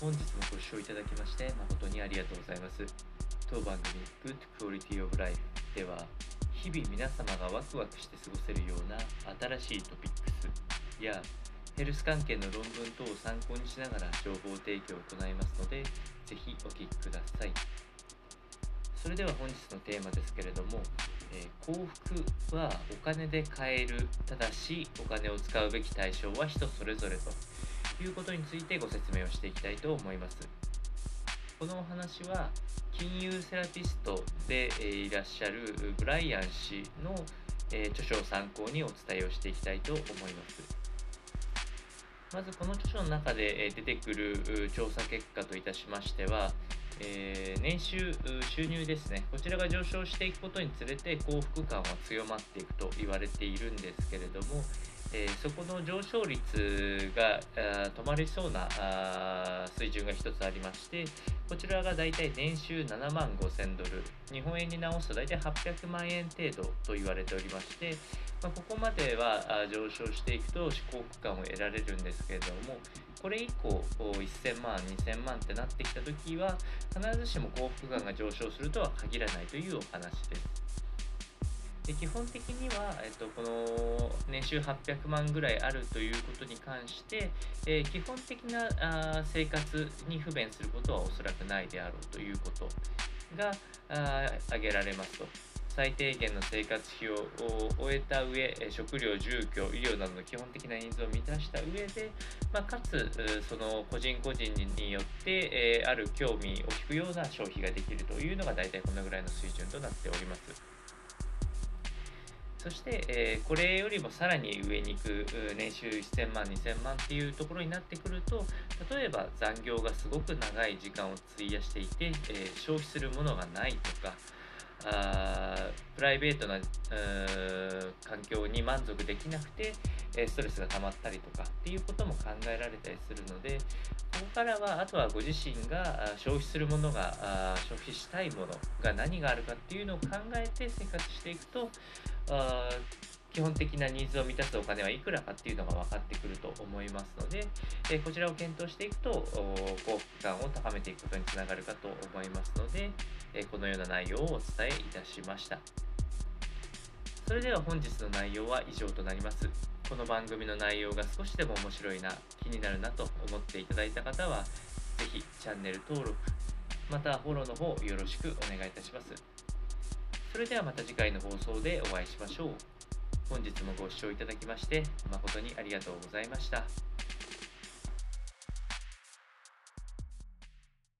本日もご視聴いただきまして誠にありがとうございます。当番組 Good Quality of Life では日々皆様がワクワクして過ごせるような新しいトピックスやヘルス関係の論文等を参考にしながら情報提供を行いますのでぜひお聞きください。それでは本日のテーマですけれども、えー、幸福はお金で買えるただしお金を使うべき対象は人それぞれと。いうことについてご説明をしていきたいと思います。このお話は金融セラピストでいらっしゃるブライアン氏の著書を参考にお伝えをしていきたいと思います。まずこの著書の中で出てくる調査結果といたしましては、えー、年収収入ですねこちらが上昇していくことにつれて幸福感は強まっていくと言われているんですけれども、えー、そこの上昇率が止まりそうな水準が一つありましてこちらがだいたい年収7万5000ドル日本円に直すとだいたい800万円程度と言われておりまして、まあ、ここまでは上昇していくと幸福感を得られるんですけれどもこれ以降1000万2000万ってなってきた時は必ずしも幸福感が上昇するとは限らないというお話です。で基本的には、えっと、この年収800万ぐらいあるということに関して、えー、基本的なあ生活に不便することはおそらくないであろうということが挙げられますと。最低限の生活費を終えた上、食料、住居、医療などの基本的なニーズを満たした上で、まあ、かつ、その個人個人によって、え、ある興味を引くような消費ができるというのが大体このぐらいの水準となっております。そして、えー、これよりもさらに上に行く年収1000万、2000万っていうところになってくると、例えば残業がすごく長い時間を費やしていて、えー、消費するものがないとか、あプライベートな環境に満足できなくて、ストレスが溜まったりとかっていうことも考えられたりするのでここからはあとはご自身が消費するものが消費したいものが何があるかっていうのを考えて生活していくと基本的なニーズを満たすお金はいくらかっていうのが分かってくると思いますので、えこちらを検討していくと幸福感を高めていくことにつながるかと思いますので、えこのような内容をお伝えいたしました。それでは本日の内容は以上となります。この番組の内容が少しでも面白いな気になるなと思っていただいた方は是非チャンネル登録またフォローの方よろしくお願いいたします。それではまた次回の放送でお会いしましょう本日もご視聴いただきまして誠にありがとうございました。